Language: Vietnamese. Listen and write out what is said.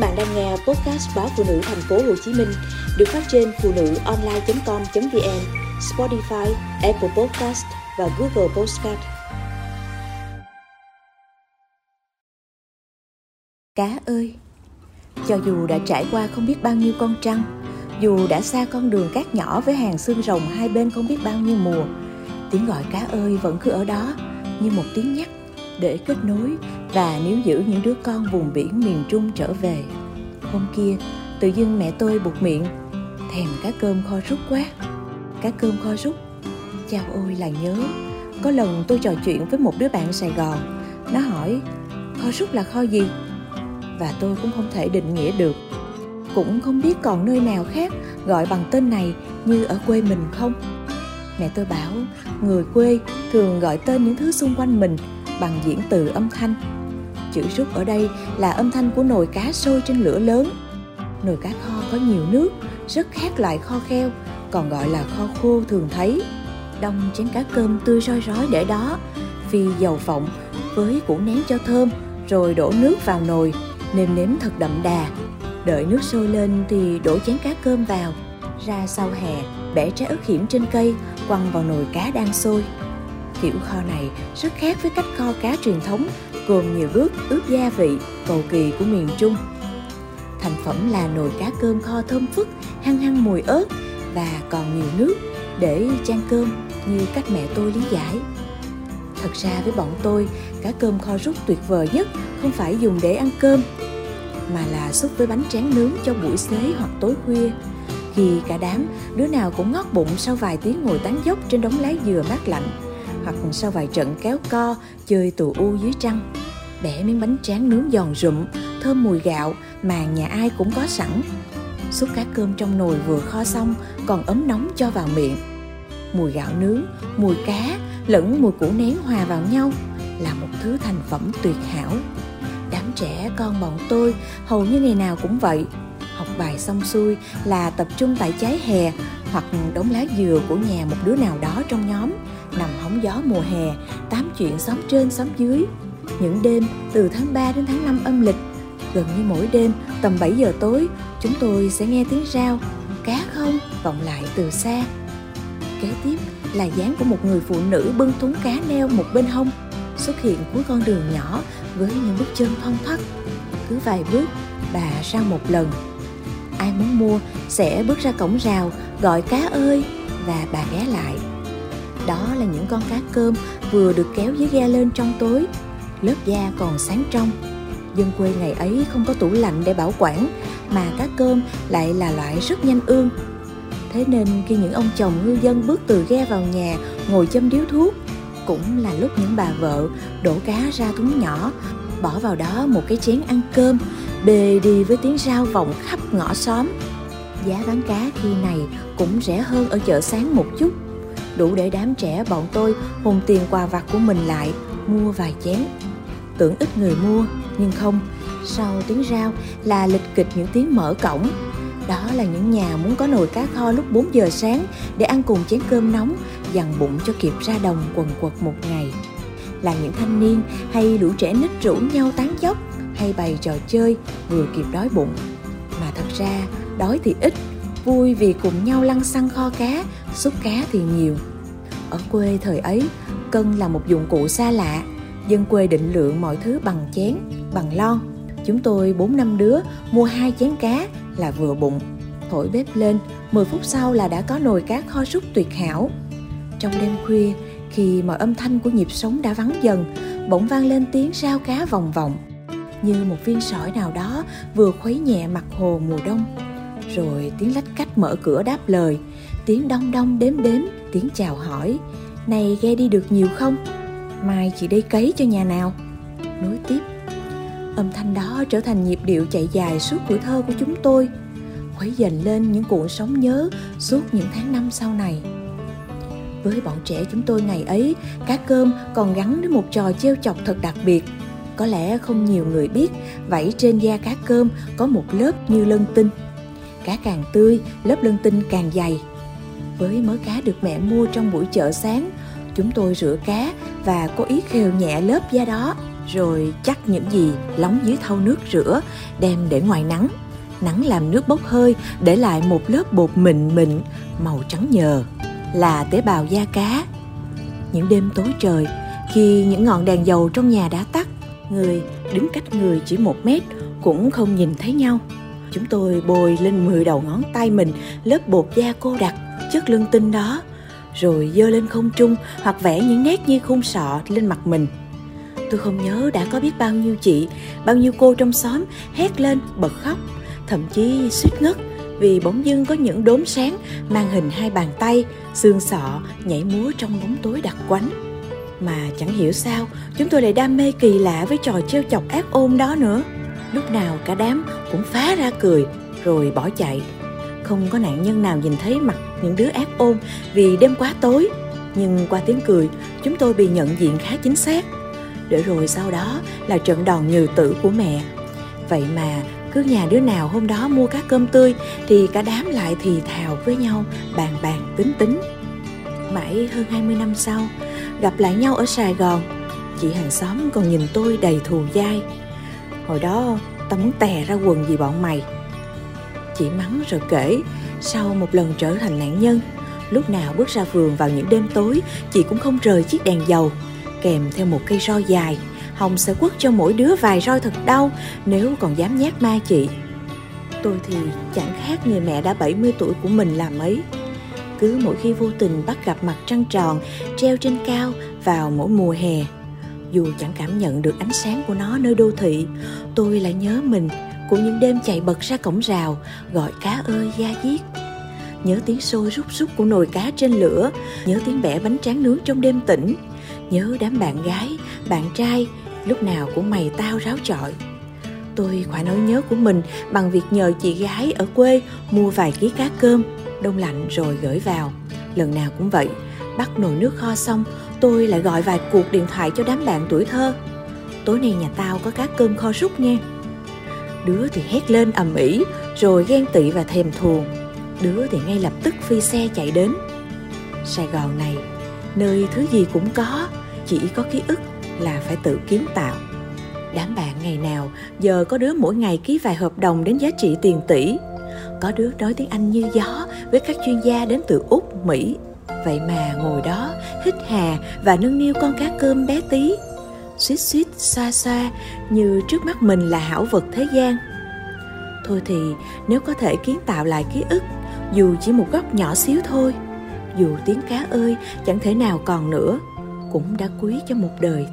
bạn đang nghe podcast báo phụ nữ thành phố Hồ Chí Minh được phát trên phụ nữ online.com.vn, Spotify, Apple Podcast và Google Podcast. Cá ơi, cho dù đã trải qua không biết bao nhiêu con trăng, dù đã xa con đường cát nhỏ với hàng xương rồng hai bên không biết bao nhiêu mùa, tiếng gọi cá ơi vẫn cứ ở đó như một tiếng nhắc để kết nối và níu giữ những đứa con vùng biển miền Trung trở về. Hôm kia, tự dưng mẹ tôi buộc miệng, thèm cá cơm kho rút quá. Cá cơm kho rút, chao ôi là nhớ. Có lần tôi trò chuyện với một đứa bạn Sài Gòn, nó hỏi kho rút là kho gì? Và tôi cũng không thể định nghĩa được. Cũng không biết còn nơi nào khác gọi bằng tên này như ở quê mình không? Mẹ tôi bảo người quê thường gọi tên những thứ xung quanh mình bằng diễn từ âm thanh. Chữ rút ở đây là âm thanh của nồi cá sôi trên lửa lớn. Nồi cá kho có nhiều nước, rất khác loại kho kheo, còn gọi là kho khô thường thấy. Đông chén cá cơm tươi roi rói để đó, phi dầu phộng với củ nén cho thơm, rồi đổ nước vào nồi, nêm nếm thật đậm đà. Đợi nước sôi lên thì đổ chén cá cơm vào, ra sau hè, bẻ trái ớt hiểm trên cây, quăng vào nồi cá đang sôi. Kiểu kho này rất khác với cách kho cá truyền thống, gồm nhiều bước ướp gia vị, cầu kỳ của miền Trung. Thành phẩm là nồi cá cơm kho thơm phức, hăng hăng mùi ớt và còn nhiều nước để chan cơm như cách mẹ tôi lý giải. Thật ra với bọn tôi, cá cơm kho rút tuyệt vời nhất không phải dùng để ăn cơm, mà là xúc với bánh tráng nướng cho buổi xế hoặc tối khuya. Khi cả đám, đứa nào cũng ngót bụng sau vài tiếng ngồi tán dốc trên đống lá dừa mát lạnh, hoặc sau vài trận kéo co, chơi tù u dưới trăng. Bẻ miếng bánh tráng nướng giòn rụm, thơm mùi gạo mà nhà ai cũng có sẵn. Xúc cá cơm trong nồi vừa kho xong, còn ấm nóng cho vào miệng. Mùi gạo nướng, mùi cá lẫn mùi củ nén hòa vào nhau là một thứ thành phẩm tuyệt hảo. Đám trẻ, con bọn tôi hầu như ngày nào cũng vậy. Học bài xong xuôi là tập trung tại trái hè hoặc đống lá dừa của nhà một đứa nào đó trong nhóm nằm hóng gió mùa hè, tám chuyện xóm trên xóm dưới. Những đêm từ tháng 3 đến tháng 5 âm lịch, gần như mỗi đêm tầm 7 giờ tối, chúng tôi sẽ nghe tiếng rao, cá không vọng lại từ xa. Kế tiếp là dáng của một người phụ nữ bưng thúng cá neo một bên hông, xuất hiện cuối con đường nhỏ với những bước chân thong thoắt. Cứ vài bước, bà ra một lần. Ai muốn mua sẽ bước ra cổng rào gọi cá ơi và bà ghé lại đó là những con cá cơm vừa được kéo dưới ga lên trong tối, lớp da còn sáng trong. Dân quê ngày ấy không có tủ lạnh để bảo quản, mà cá cơm lại là loại rất nhanh ương. Thế nên khi những ông chồng ngư dân bước từ ghe vào nhà ngồi châm điếu thuốc, cũng là lúc những bà vợ đổ cá ra thúng nhỏ, bỏ vào đó một cái chén ăn cơm bề đi với tiếng rao vọng khắp ngõ xóm. Giá bán cá khi này cũng rẻ hơn ở chợ sáng một chút đủ để đám trẻ bọn tôi hùng tiền quà vặt của mình lại, mua vài chén. Tưởng ít người mua, nhưng không. Sau tiếng rao là lịch kịch những tiếng mở cổng. Đó là những nhà muốn có nồi cá kho lúc 4 giờ sáng để ăn cùng chén cơm nóng, dằn bụng cho kịp ra đồng quần quật một ngày. Là những thanh niên hay lũ trẻ nít rủ nhau tán dốc hay bày trò chơi, vừa kịp đói bụng. Mà thật ra, đói thì ít, vui vì cùng nhau lăn xăng kho cá, xúc cá thì nhiều ở quê thời ấy, cân là một dụng cụ xa lạ, dân quê định lượng mọi thứ bằng chén, bằng lon. Chúng tôi bốn năm đứa mua hai chén cá là vừa bụng. Thổi bếp lên 10 phút sau là đã có nồi cá kho súp tuyệt hảo. Trong đêm khuya, khi mọi âm thanh của nhịp sống đã vắng dần, bỗng vang lên tiếng sao cá vòng vòng, như một viên sỏi nào đó vừa khuấy nhẹ mặt hồ mùa đông. Rồi tiếng lách cách mở cửa đáp lời, tiếng đông đông đếm đếm tiếng chào hỏi, này ghe đi được nhiều không? Mai chị đi cấy cho nhà nào? Nối tiếp, âm thanh đó trở thành nhịp điệu chạy dài suốt tuổi thơ của chúng tôi, khuấy dần lên những cuộn sóng nhớ suốt những tháng năm sau này. Với bọn trẻ chúng tôi ngày ấy, cá cơm còn gắn với một trò trêu chọc thật đặc biệt. Có lẽ không nhiều người biết vảy trên da cá cơm có một lớp như lân tinh. Cá càng tươi, lớp lân tinh càng dày với mớ cá được mẹ mua trong buổi chợ sáng. Chúng tôi rửa cá và có ý khều nhẹ lớp da đó, rồi chắc những gì lóng dưới thau nước rửa, đem để ngoài nắng. Nắng làm nước bốc hơi, để lại một lớp bột mịn mịn, màu trắng nhờ, là tế bào da cá. Những đêm tối trời, khi những ngọn đèn dầu trong nhà đã tắt, người đứng cách người chỉ một mét cũng không nhìn thấy nhau. Chúng tôi bôi lên 10 đầu ngón tay mình, lớp bột da cô đặc chất lương tinh đó, rồi dơ lên không trung hoặc vẽ những nét như khung sọ lên mặt mình. Tôi không nhớ đã có biết bao nhiêu chị, bao nhiêu cô trong xóm hét lên, bật khóc, thậm chí suýt ngất vì bỗng dưng có những đốm sáng mang hình hai bàn tay, xương sọ nhảy múa trong bóng tối đặc quánh. Mà chẳng hiểu sao, chúng tôi lại đam mê kỳ lạ với trò trêu chọc ác ôn đó nữa. Lúc nào cả đám cũng phá ra cười, rồi bỏ chạy. Không có nạn nhân nào nhìn thấy mặt những đứa ác ôn vì đêm quá tối. Nhưng qua tiếng cười, chúng tôi bị nhận diện khá chính xác. Để rồi sau đó là trận đòn nhừ tử của mẹ. Vậy mà cứ nhà đứa nào hôm đó mua cá cơm tươi thì cả đám lại thì thào với nhau, bàn bàn tính tính. Mãi hơn 20 năm sau, gặp lại nhau ở Sài Gòn, chị hàng xóm còn nhìn tôi đầy thù dai. Hồi đó tao muốn tè ra quần vì bọn mày. Chị mắng rồi kể sau một lần trở thành nạn nhân lúc nào bước ra vườn vào những đêm tối chị cũng không rời chiếc đèn dầu kèm theo một cây roi dài Hồng sẽ quất cho mỗi đứa vài roi thật đau nếu còn dám nhát ma chị. Tôi thì chẳng khác người mẹ đã 70 tuổi của mình làm ấy. Cứ mỗi khi vô tình bắt gặp mặt trăng tròn treo trên cao vào mỗi mùa hè, dù chẳng cảm nhận được ánh sáng của nó nơi đô thị, tôi lại nhớ mình của những đêm chạy bật ra cổng rào, gọi cá ơi da diết. Nhớ tiếng sôi rút rút của nồi cá trên lửa, nhớ tiếng bẻ bánh tráng nướng trong đêm tĩnh nhớ đám bạn gái, bạn trai, lúc nào cũng mày tao ráo trọi. Tôi khỏa nỗi nhớ của mình bằng việc nhờ chị gái ở quê mua vài ký cá cơm, đông lạnh rồi gửi vào. Lần nào cũng vậy, bắt nồi nước kho xong, tôi lại gọi vài cuộc điện thoại cho đám bạn tuổi thơ. Tối nay nhà tao có cá cơm kho rút nha đứa thì hét lên ầm ĩ, rồi ghen tị và thèm thuồng. Đứa thì ngay lập tức phi xe chạy đến. Sài gòn này, nơi thứ gì cũng có, chỉ có ký ức là phải tự kiến tạo. Đám bạn ngày nào, giờ có đứa mỗi ngày ký vài hợp đồng đến giá trị tiền tỷ. Có đứa nói tiếng anh như gió với các chuyên gia đến từ úc, mỹ. Vậy mà ngồi đó, hít hà và nâng niu con cá cơm bé tí suýt suýt xa xa như trước mắt mình là hảo vật thế gian. Thôi thì nếu có thể kiến tạo lại ký ức, dù chỉ một góc nhỏ xíu thôi, dù tiếng cá ơi chẳng thể nào còn nữa, cũng đã quý cho một đời